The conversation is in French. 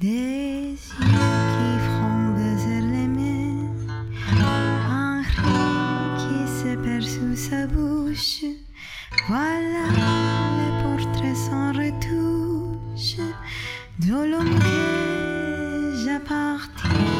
Des yeux qui feront les mains, un cri qui se perd sous sa bouche. Voilà les portraits sans retouche de l'homme que j'appartiens.